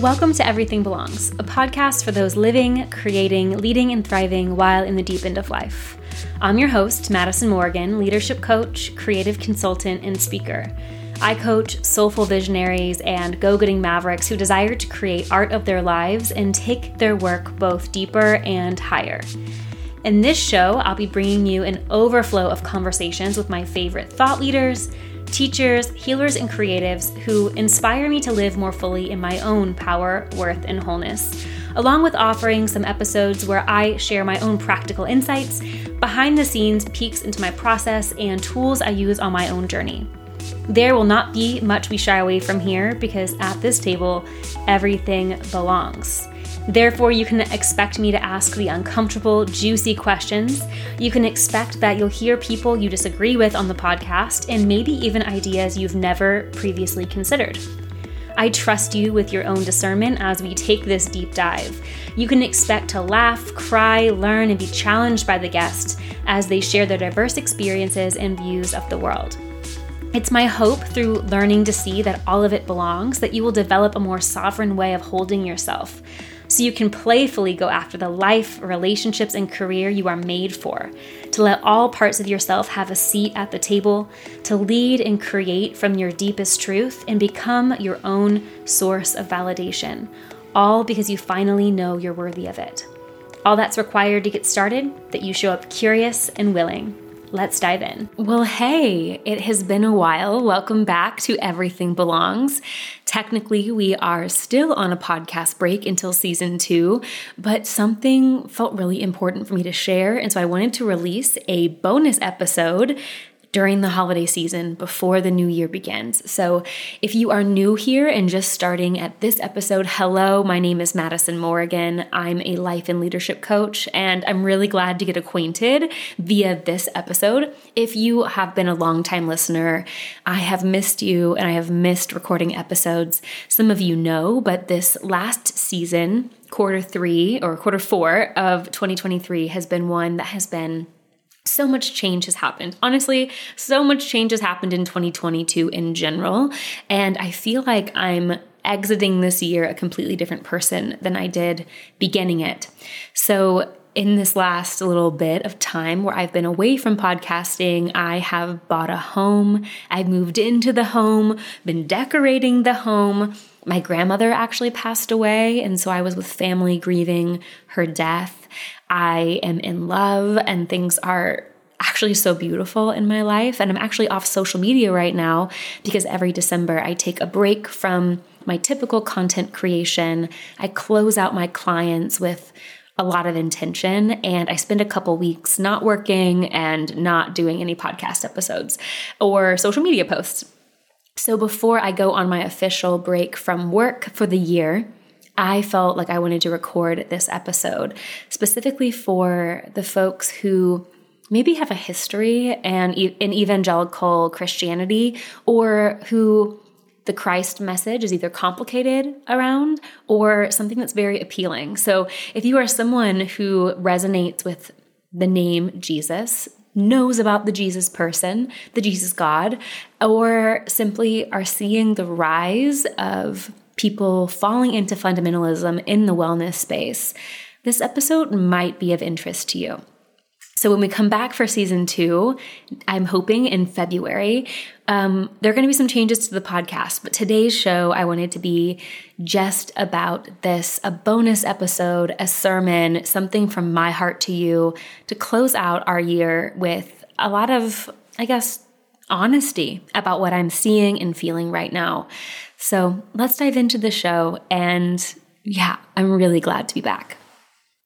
Welcome to Everything Belongs, a podcast for those living, creating, leading, and thriving while in the deep end of life. I'm your host, Madison Morgan, leadership coach, creative consultant, and speaker. I coach soulful visionaries and go getting mavericks who desire to create art of their lives and take their work both deeper and higher. In this show, I'll be bringing you an overflow of conversations with my favorite thought leaders, teachers, healers, and creatives who inspire me to live more fully in my own power, worth, and wholeness, along with offering some episodes where I share my own practical insights, behind the scenes peeks into my process, and tools I use on my own journey. There will not be much we shy away from here because at this table, everything belongs. Therefore, you can expect me to ask the uncomfortable, juicy questions. You can expect that you'll hear people you disagree with on the podcast and maybe even ideas you've never previously considered. I trust you with your own discernment as we take this deep dive. You can expect to laugh, cry, learn, and be challenged by the guests as they share their diverse experiences and views of the world. It's my hope through learning to see that all of it belongs that you will develop a more sovereign way of holding yourself so you can playfully go after the life, relationships, and career you are made for, to let all parts of yourself have a seat at the table, to lead and create from your deepest truth and become your own source of validation, all because you finally know you're worthy of it. All that's required to get started, that you show up curious and willing. Let's dive in. Well, hey, it has been a while. Welcome back to Everything Belongs. Technically, we are still on a podcast break until season two, but something felt really important for me to share. And so I wanted to release a bonus episode during the holiday season before the new year begins. So, if you are new here and just starting at this episode, hello, my name is Madison Morgan. I'm a life and leadership coach, and I'm really glad to get acquainted via this episode. If you have been a longtime listener, I have missed you and I have missed recording episodes. Some of you know, but this last season, quarter three or quarter four of 2023, has been one that has been so much change has happened. Honestly, so much change has happened in 2022 in general. And I feel like I'm exiting this year a completely different person than I did beginning it. So, in this last little bit of time where I've been away from podcasting, I have bought a home. I've moved into the home, been decorating the home. My grandmother actually passed away, and so I was with family grieving her death. I am in love and things are actually so beautiful in my life. And I'm actually off social media right now because every December I take a break from my typical content creation. I close out my clients with a lot of intention and I spend a couple weeks not working and not doing any podcast episodes or social media posts. So before I go on my official break from work for the year, I felt like I wanted to record this episode specifically for the folks who maybe have a history and in evangelical Christianity or who the Christ message is either complicated around or something that's very appealing. So, if you are someone who resonates with the name Jesus, knows about the Jesus person, the Jesus God, or simply are seeing the rise of people falling into fundamentalism in the wellness space, this episode might be of interest to you. So, when we come back for season two, I'm hoping in February, um, there are going to be some changes to the podcast. But today's show, I wanted to be just about this a bonus episode, a sermon, something from my heart to you to close out our year with a lot of, I guess, honesty about what I'm seeing and feeling right now. So let's dive into the show. And yeah, I'm really glad to be back.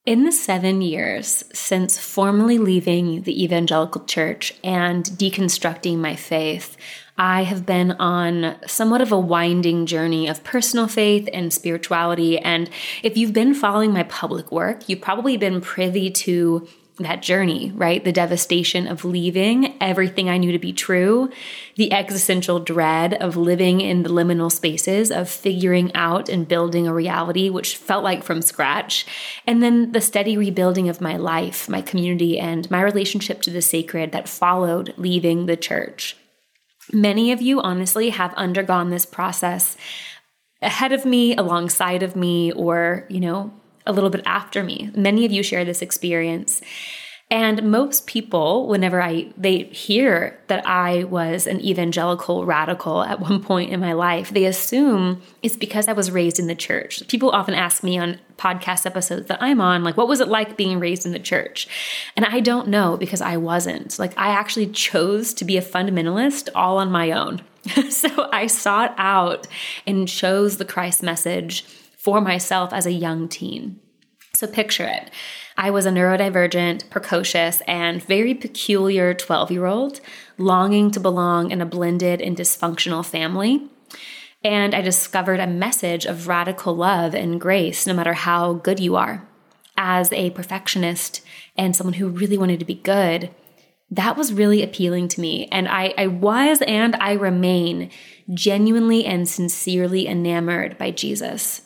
In the seven years since formally leaving the evangelical church and deconstructing my faith, I have been on somewhat of a winding journey of personal faith and spirituality. And if you've been following my public work, you've probably been privy to that journey, right? The devastation of leaving everything I knew to be true, the existential dread of living in the liminal spaces, of figuring out and building a reality which felt like from scratch, and then the steady rebuilding of my life, my community, and my relationship to the sacred that followed leaving the church. Many of you, honestly, have undergone this process ahead of me, alongside of me, or, you know, a little bit after me. Many of you share this experience. And most people, whenever I they hear that I was an evangelical radical at one point in my life, they assume it's because I was raised in the church. People often ask me on podcast episodes that I'm on, like, what was it like being raised in the church? And I don't know because I wasn't. Like, I actually chose to be a fundamentalist all on my own. so I sought out and chose the Christ message for myself as a young teen. So picture it. I was a neurodivergent, precocious, and very peculiar 12 year old longing to belong in a blended and dysfunctional family. And I discovered a message of radical love and grace, no matter how good you are. As a perfectionist and someone who really wanted to be good, that was really appealing to me. And I, I was and I remain genuinely and sincerely enamored by Jesus.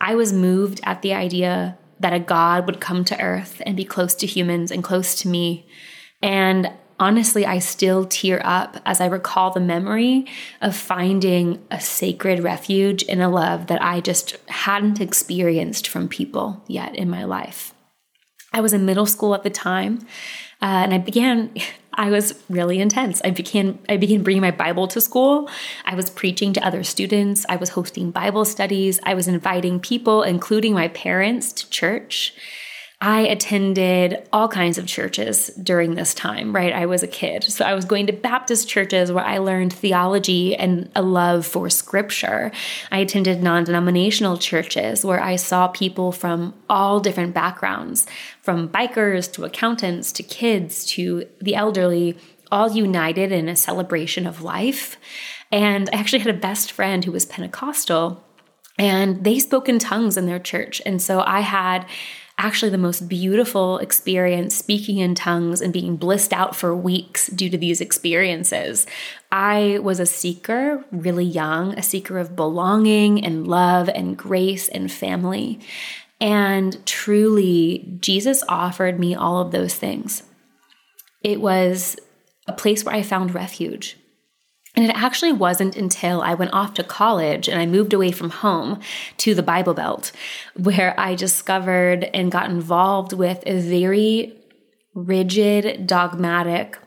I was moved at the idea that a God would come to earth and be close to humans and close to me. And honestly, I still tear up as I recall the memory of finding a sacred refuge in a love that I just hadn't experienced from people yet in my life. I was in middle school at the time, uh, and I began I was really intense. I began I began bringing my Bible to school. I was preaching to other students. I was hosting Bible studies. I was inviting people, including my parents, to church. I attended all kinds of churches during this time, right? I was a kid. So I was going to Baptist churches where I learned theology and a love for scripture. I attended non denominational churches where I saw people from all different backgrounds, from bikers to accountants to kids to the elderly, all united in a celebration of life. And I actually had a best friend who was Pentecostal and they spoke in tongues in their church. And so I had actually the most beautiful experience speaking in tongues and being blissed out for weeks due to these experiences. I was a seeker, really young, a seeker of belonging and love and grace and family. And truly, Jesus offered me all of those things. It was a place where I found refuge. And it actually wasn't until I went off to college and I moved away from home to the Bible Belt where I discovered and got involved with a very rigid, dogmatic,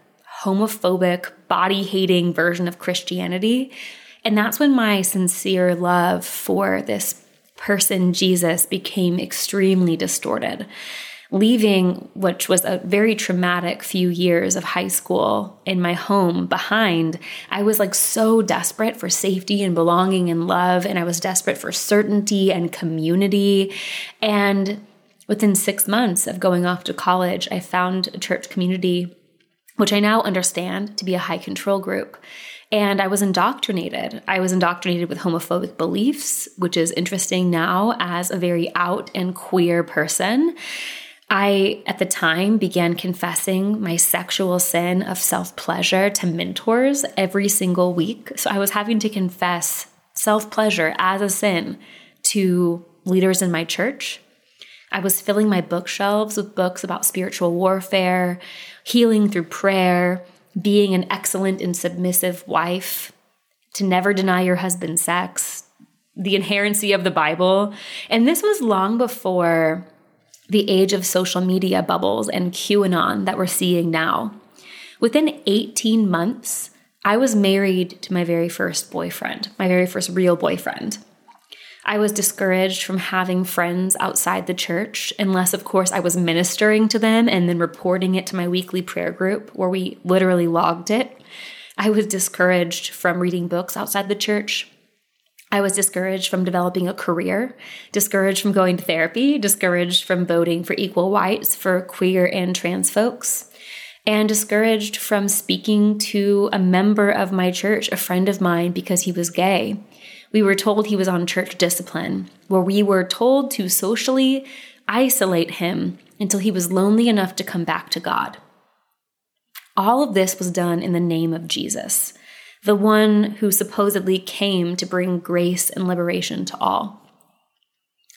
homophobic, body hating version of Christianity. And that's when my sincere love for this person, Jesus, became extremely distorted leaving, which was a very traumatic few years of high school in my home behind, I was like so desperate for safety and belonging and love. And I was desperate for certainty and community. And within six months of going off to college, I found a church community, which I now understand to be a high control group. And I was indoctrinated. I was indoctrinated with homophobic beliefs, which is interesting now as a very out and queer person. I, at the time, began confessing my sexual sin of self pleasure to mentors every single week. So I was having to confess self pleasure as a sin to leaders in my church. I was filling my bookshelves with books about spiritual warfare, healing through prayer, being an excellent and submissive wife, to never deny your husband sex, the inherency of the Bible. And this was long before the age of social media bubbles and QAnon that we're seeing now. Within 18 months, I was married to my very first boyfriend, my very first real boyfriend. I was discouraged from having friends outside the church, unless, of course, I was ministering to them and then reporting it to my weekly prayer group where we literally logged it. I was discouraged from reading books outside the church. I was discouraged from developing a career, discouraged from going to therapy, discouraged from voting for equal rights for queer and trans folks, and discouraged from speaking to a member of my church, a friend of mine, because he was gay. We were told he was on church discipline, where we were told to socially isolate him until he was lonely enough to come back to God. All of this was done in the name of Jesus the one who supposedly came to bring grace and liberation to all.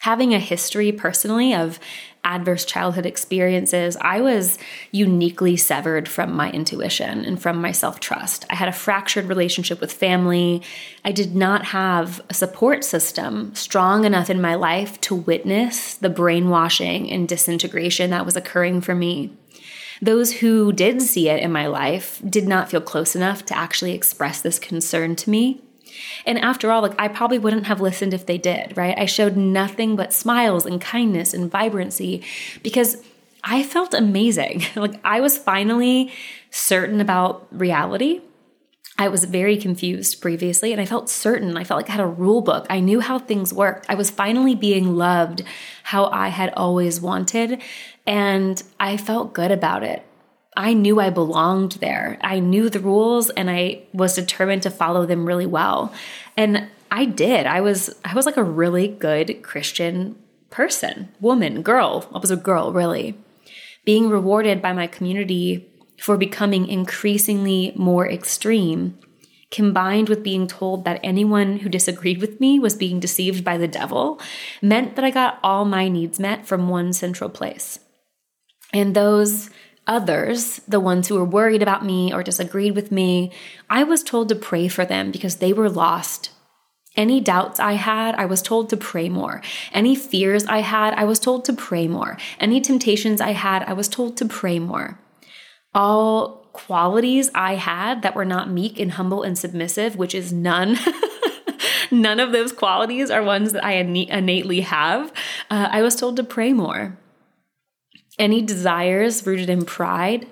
having a history personally of adverse childhood experiences, I was uniquely severed from my intuition and from my self trust. I had a fractured relationship with family. I did not have a support system strong enough in my life to witness the brainwashing and disintegration that was occurring for me. Those who did see it in my life did not feel close enough to actually express this concern to me. And after all, like I probably wouldn't have listened if they did, right? I showed nothing but smiles and kindness and vibrancy because I felt amazing. like I was finally certain about reality. I was very confused previously and I felt certain. I felt like I had a rule book. I knew how things worked. I was finally being loved how I had always wanted. And I felt good about it. I knew I belonged there. I knew the rules and I was determined to follow them really well. And I did. I was I was like a really good Christian person, woman, girl. I was a girl, really. Being rewarded by my community for becoming increasingly more extreme, combined with being told that anyone who disagreed with me was being deceived by the devil, meant that I got all my needs met from one central place. And those others, the ones who were worried about me or disagreed with me, I was told to pray for them because they were lost. Any doubts I had, I was told to pray more. Any fears I had, I was told to pray more. Any temptations I had, I was told to pray more. All qualities I had that were not meek and humble and submissive, which is none. none of those qualities are ones that I innately have. Uh, I was told to pray more. Any desires rooted in pride,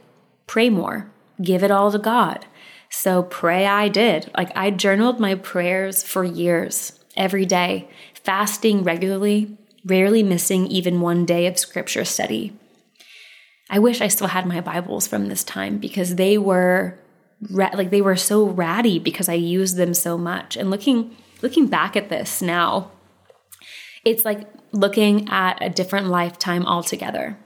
pray more. Give it all to God. So pray I did. Like I journaled my prayers for years, every day, fasting regularly, rarely missing even one day of scripture study. I wish I still had my Bibles from this time because they were like they were so ratty because I used them so much. And looking looking back at this now, it's like looking at a different lifetime altogether.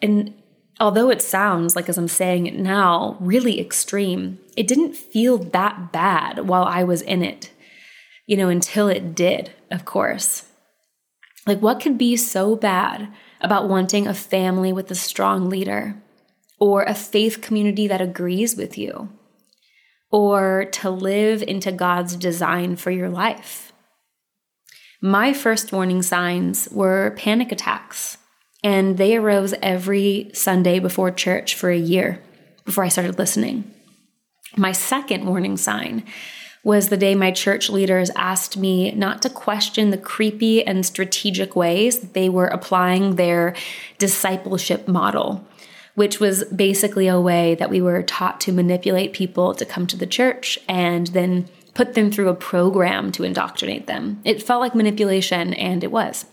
And although it sounds like, as I'm saying it now, really extreme, it didn't feel that bad while I was in it, you know, until it did, of course. Like, what could be so bad about wanting a family with a strong leader, or a faith community that agrees with you, or to live into God's design for your life? My first warning signs were panic attacks and they arose every Sunday before church for a year before I started listening. My second warning sign was the day my church leaders asked me not to question the creepy and strategic ways that they were applying their discipleship model, which was basically a way that we were taught to manipulate people to come to the church and then put them through a program to indoctrinate them. It felt like manipulation, and it was.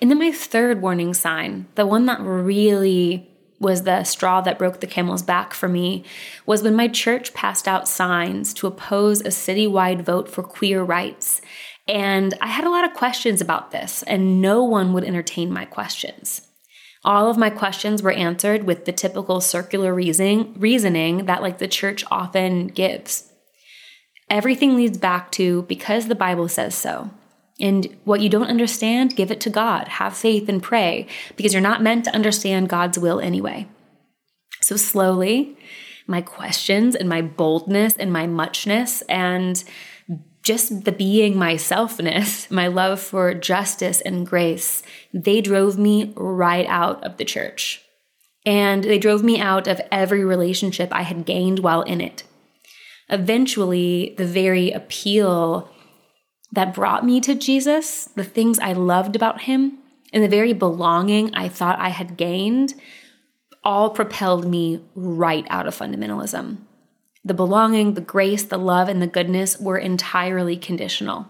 And then my third warning sign, the one that really was the straw that broke the camel's back for me, was when my church passed out signs to oppose a citywide vote for queer rights. And I had a lot of questions about this, and no one would entertain my questions. All of my questions were answered with the typical circular reasoning, reasoning that like the church often gives. Everything leads back to because the Bible says so. And what you don't understand, give it to God. Have faith and pray because you're not meant to understand God's will anyway. So, slowly, my questions and my boldness and my muchness and just the being myselfness, my love for justice and grace, they drove me right out of the church. And they drove me out of every relationship I had gained while in it. Eventually, the very appeal that brought me to Jesus, the things I loved about him, and the very belonging I thought I had gained, all propelled me right out of fundamentalism. The belonging, the grace, the love, and the goodness were entirely conditional.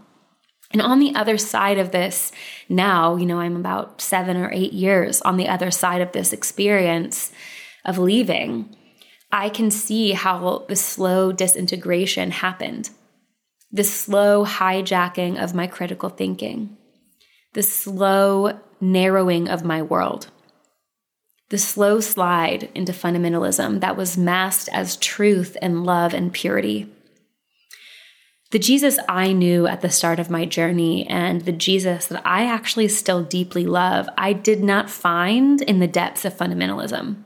And on the other side of this, now, you know, I'm about seven or eight years on the other side of this experience of leaving, I can see how the slow disintegration happened the slow hijacking of my critical thinking, the slow narrowing of my world, the slow slide into fundamentalism that was masked as truth and love and purity. The Jesus I knew at the start of my journey and the Jesus that I actually still deeply love, I did not find in the depths of fundamentalism.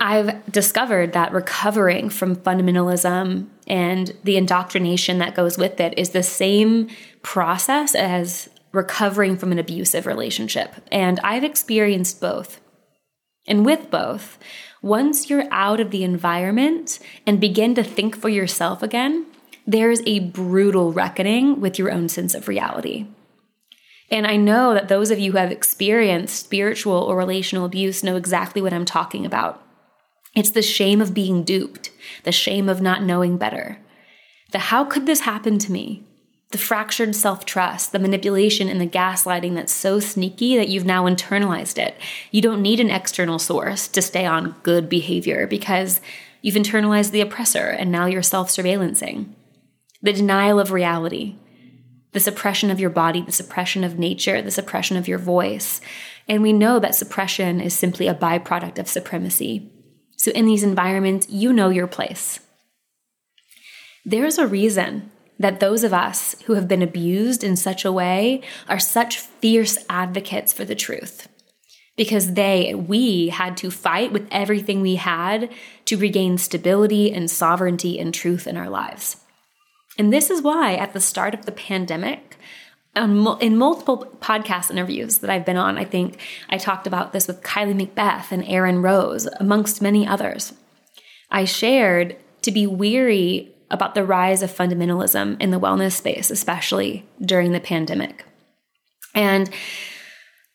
I've discovered that recovering from fundamentalism and the indoctrination that goes with it is the same process as recovering from an abusive relationship. And I've experienced both. And with both, once you're out of the environment and begin to think for yourself again, there's a brutal reckoning with your own sense of reality. And I know that those of you who have experienced spiritual or relational abuse know exactly what I'm talking about. It's the shame of being duped, the shame of not knowing better. The how could this happen to me? The fractured self trust, the manipulation, and the gaslighting that's so sneaky that you've now internalized it. You don't need an external source to stay on good behavior because you've internalized the oppressor and now you're self surveillancing the denial of reality, the suppression of your body, the suppression of nature, the suppression of your voice. And we know that suppression is simply a byproduct of supremacy. So, in these environments, you know your place. There's a reason that those of us who have been abused in such a way are such fierce advocates for the truth. Because they, we had to fight with everything we had to regain stability and sovereignty and truth in our lives. And this is why, at the start of the pandemic, in multiple podcast interviews that I've been on, I think I talked about this with Kylie McBeth and Aaron Rose, amongst many others. I shared to be weary about the rise of fundamentalism in the wellness space, especially during the pandemic. And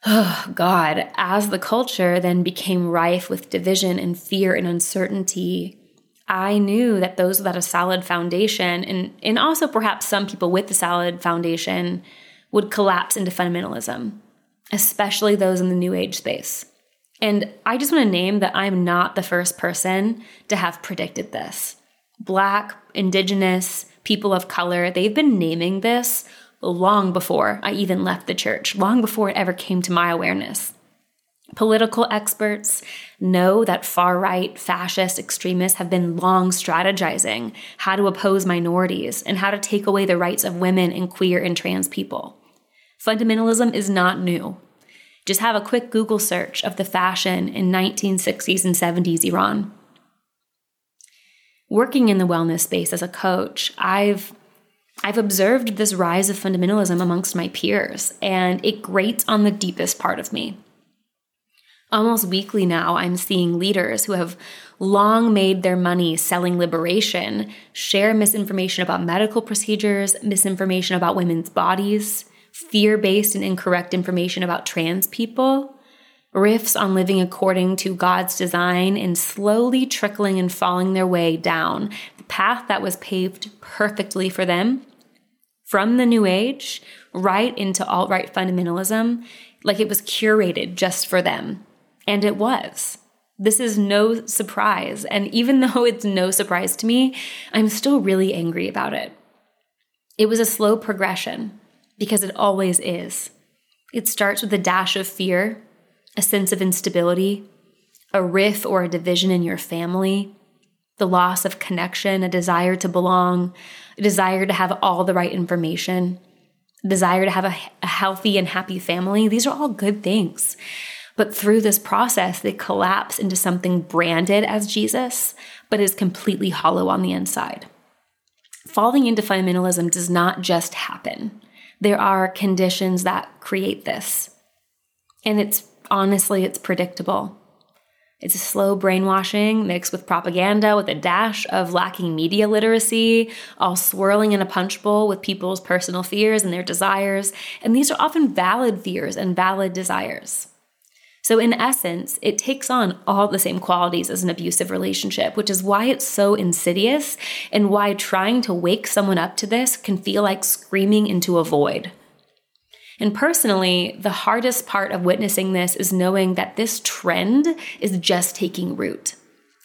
oh God, as the culture then became rife with division and fear and uncertainty, I knew that those without a solid foundation, and, and also perhaps some people with the solid foundation, would collapse into fundamentalism, especially those in the New Age space. And I just want to name that I'm not the first person to have predicted this. Black, Indigenous, people of color, they've been naming this long before I even left the church, long before it ever came to my awareness. Political experts know that far right fascist extremists have been long strategizing how to oppose minorities and how to take away the rights of women and queer and trans people. Fundamentalism is not new. Just have a quick Google search of the fashion in 1960s and 70s Iran. Working in the wellness space as a coach, I've I've observed this rise of fundamentalism amongst my peers, and it grates on the deepest part of me. Almost weekly now, I'm seeing leaders who have long made their money selling liberation share misinformation about medical procedures, misinformation about women's bodies, fear based and incorrect information about trans people, riffs on living according to God's design, and slowly trickling and falling their way down the path that was paved perfectly for them from the New Age right into alt right fundamentalism, like it was curated just for them. And it was. This is no surprise. And even though it's no surprise to me, I'm still really angry about it. It was a slow progression because it always is. It starts with a dash of fear, a sense of instability, a rift or a division in your family, the loss of connection, a desire to belong, a desire to have all the right information, a desire to have a, a healthy and happy family. These are all good things. But through this process, they collapse into something branded as Jesus, but is completely hollow on the inside. Falling into fundamentalism does not just happen. There are conditions that create this. And it's honestly, it's predictable. It's a slow brainwashing mixed with propaganda with a dash of lacking media literacy, all swirling in a punch bowl with people's personal fears and their desires. And these are often valid fears and valid desires. So, in essence, it takes on all the same qualities as an abusive relationship, which is why it's so insidious and why trying to wake someone up to this can feel like screaming into a void. And personally, the hardest part of witnessing this is knowing that this trend is just taking root.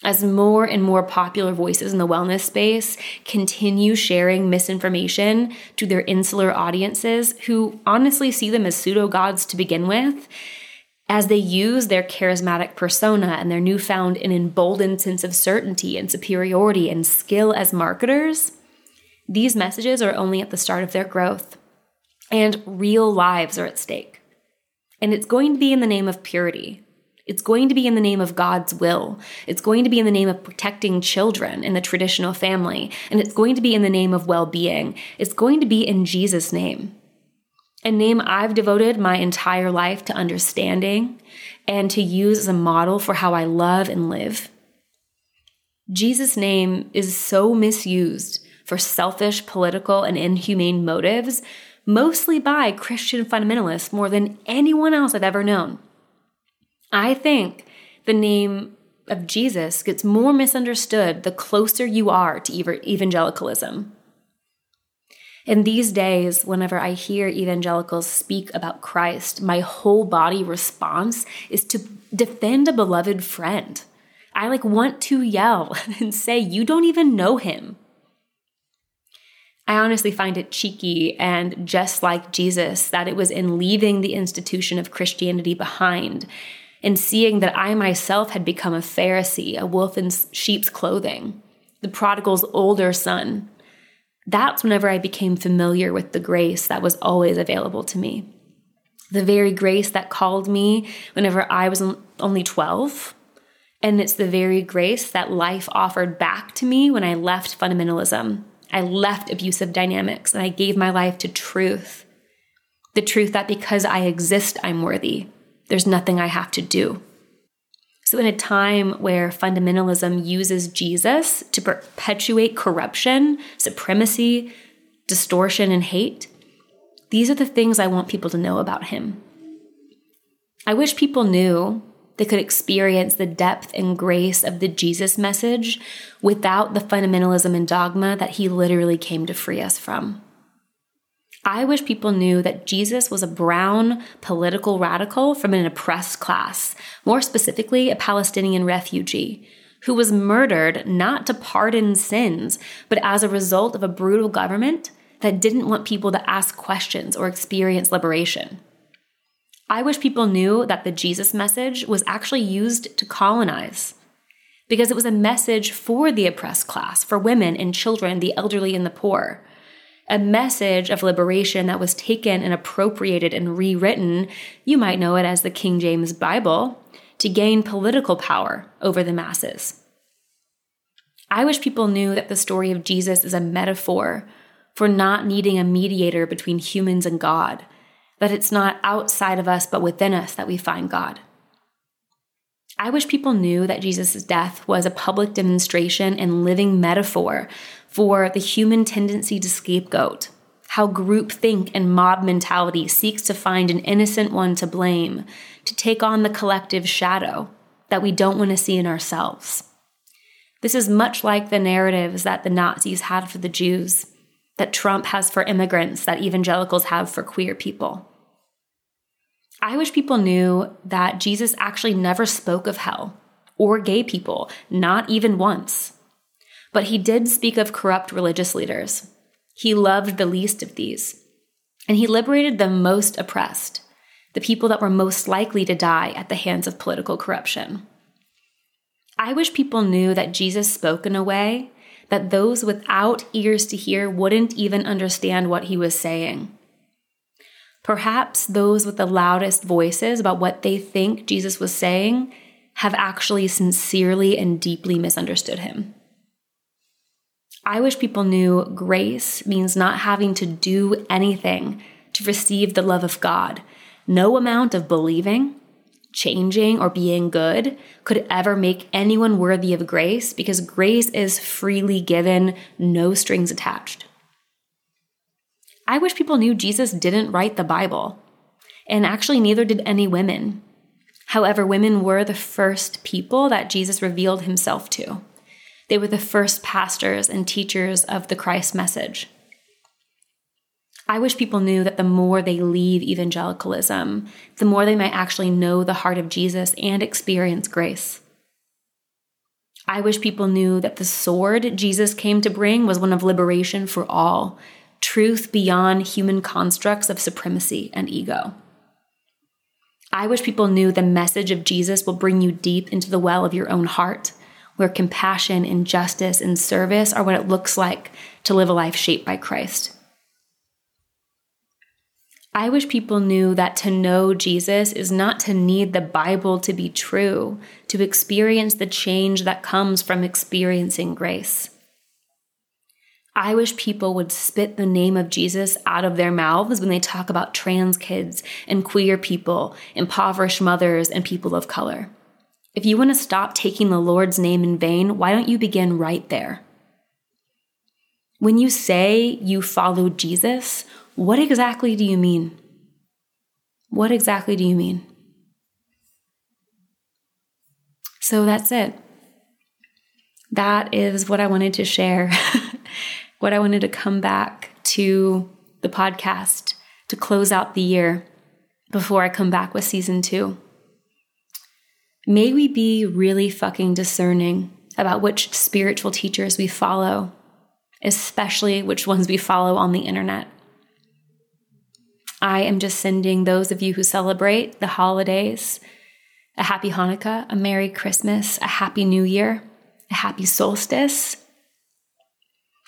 As more and more popular voices in the wellness space continue sharing misinformation to their insular audiences who honestly see them as pseudo gods to begin with, as they use their charismatic persona and their newfound and emboldened sense of certainty and superiority and skill as marketers, These messages are only at the start of their growth, and real lives are at stake. And it's going to be in the name of purity. It's going to be in the name of God's will. It's going to be in the name of protecting children in the traditional family. And it's going to be in the name of well being. It's going to be in Jesus' name. A name I've devoted my entire life to understanding and to use as a model for how I love and live. Jesus' name is so misused for selfish, political, and inhumane motives, mostly by Christian fundamentalists more than anyone else I've ever known. I think the name of Jesus gets more misunderstood the closer you are to evangelicalism. In these days, whenever I hear evangelicals speak about Christ, my whole body response is to defend a beloved friend. I like want to yell and say, You don't even know him. I honestly find it cheeky and just like Jesus that it was in leaving the institution of Christianity behind and seeing that I myself had become a Pharisee, a wolf in sheep's clothing, the prodigal's older son. That's whenever I became familiar with the grace that was always available to me. The very grace that called me whenever I was only 12. And it's the very grace that life offered back to me when I left fundamentalism. I left abusive dynamics and I gave my life to truth. The truth that because I exist, I'm worthy there's nothing I have to do. So, in a time where fundamentalism uses Jesus to perpetuate corruption, supremacy, distortion, and hate, these are the things I want people to know about him. I wish people knew they could experience the depth and grace of the Jesus message without the fundamentalism and dogma that he literally came to free us from. I wish people knew that Jesus was a brown political radical from an oppressed class, more specifically, a Palestinian refugee, who was murdered not to pardon sins, but as a result of a brutal government that didn't want people to ask questions or experience liberation. I wish people knew that the Jesus message was actually used to colonize because it was a message for the oppressed class, for women and children, the elderly and the poor a message of liberation that was taken and appropriated and rewritten, you might know it as the King James Bible, to gain political power over the masses. I wish people knew that the story of Jesus is a metaphor for not needing a mediator between humans and God, that it's not outside of us but within us that we find God. I wish people knew that Jesus' death was a public demonstration and living metaphor for the human tendency to scapegoat, how groupthink and mob mentality seeks to find an innocent one to blame, to take on the collective shadow that we don't want to see in ourselves. This is much like the narratives that the Nazis had for the Jews, that Trump has for immigrants, that evangelicals have for queer people. I wish people knew that Jesus actually never spoke of hell or gay people, not even once. But he did speak of corrupt religious leaders. He loved the least of these, and he liberated the most oppressed, the people that were most likely to die at the hands of political corruption. I wish people knew that Jesus spoke in a way that those without ears to hear wouldn't even understand what he was saying. Perhaps those with the loudest voices about what they think Jesus was saying have actually sincerely and deeply misunderstood him. I wish people knew grace means not having to do anything to receive the love of God. No amount of believing, changing, or being good could ever make anyone worthy of grace because grace is freely given, no strings attached. I wish people knew Jesus didn't write the Bible, and actually, neither did any women. However, women were the first people that Jesus revealed himself to. They were the first pastors and teachers of the Christ message. I wish people knew that the more they leave evangelicalism, the more they might actually know the heart of Jesus and experience grace. I wish people knew that the sword Jesus came to bring was one of liberation for all, truth beyond human constructs of supremacy and ego. I wish people knew the message of Jesus will bring you deep into the well of your own heart where compassion and justice and service are what it looks like to live a life shaped by Christ. I wish people knew that to know Jesus is not to need the Bible to be true, to experience the change that comes from experiencing grace. I wish people would spit the name of Jesus out of their mouths when they talk about trans kids and queer people, impoverished mothers, and people of color. If you want to stop taking the Lord's name in vain, why don't you begin right there? When you say you follow Jesus, what exactly do you mean? What exactly do you mean? So that's it. That is what I wanted to share, what I wanted to come back to the podcast to close out the year before I come back with season two. May we be really fucking discerning about which spiritual teachers we follow, especially which ones we follow on the internet. I am just sending those of you who celebrate the holidays a happy Hanukkah, a Merry Christmas, a Happy New Year, a Happy Solstice.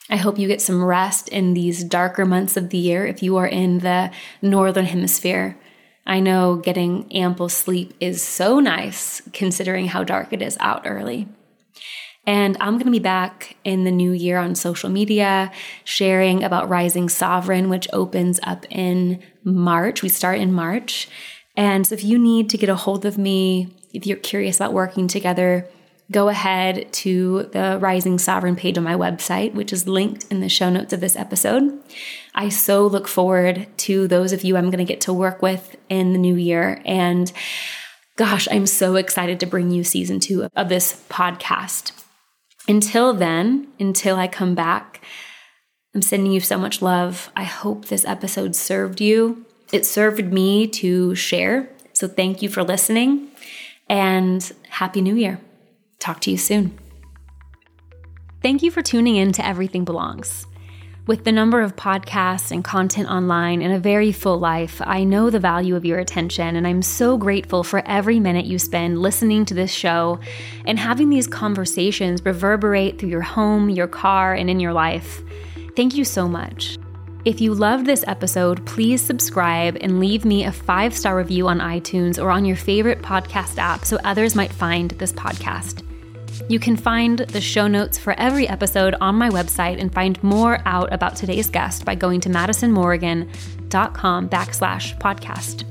I hope you get some rest in these darker months of the year if you are in the Northern Hemisphere. I know getting ample sleep is so nice considering how dark it is out early. And I'm going to be back in the new year on social media sharing about Rising Sovereign, which opens up in March. We start in March. And so if you need to get a hold of me, if you're curious about working together, go ahead to the Rising Sovereign page on my website, which is linked in the show notes of this episode. I so look forward to those of you I'm going to get to work with in the new year. And gosh, I'm so excited to bring you season two of this podcast. Until then, until I come back, I'm sending you so much love. I hope this episode served you. It served me to share. So thank you for listening and Happy New Year. Talk to you soon. Thank you for tuning in to Everything Belongs. With the number of podcasts and content online and a very full life, I know the value of your attention, and I'm so grateful for every minute you spend listening to this show and having these conversations reverberate through your home, your car, and in your life. Thank you so much. If you loved this episode, please subscribe and leave me a five star review on iTunes or on your favorite podcast app so others might find this podcast. You can find the show notes for every episode on my website and find more out about today's guest by going to madisonmorgan.com backslash podcast.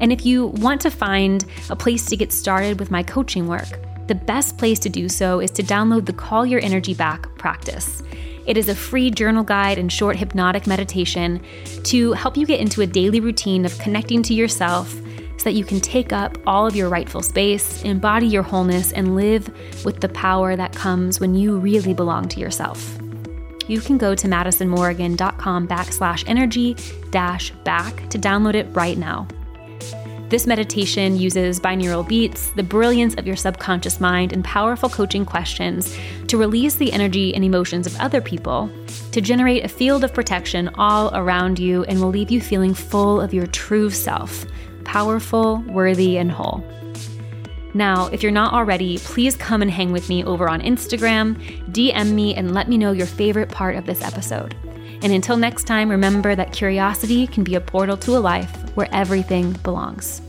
And if you want to find a place to get started with my coaching work, the best place to do so is to download the Call Your Energy Back practice. It is a free journal guide and short hypnotic meditation to help you get into a daily routine of connecting to yourself so that you can take up all of your rightful space, embody your wholeness, and live with the power that comes when you really belong to yourself. You can go to madisonmorgan.com backslash energy dash back to download it right now. This meditation uses binaural beats, the brilliance of your subconscious mind, and powerful coaching questions to release the energy and emotions of other people, to generate a field of protection all around you, and will leave you feeling full of your true self, powerful, worthy, and whole. Now, if you're not already, please come and hang with me over on Instagram, DM me, and let me know your favorite part of this episode. And until next time, remember that curiosity can be a portal to a life where everything belongs.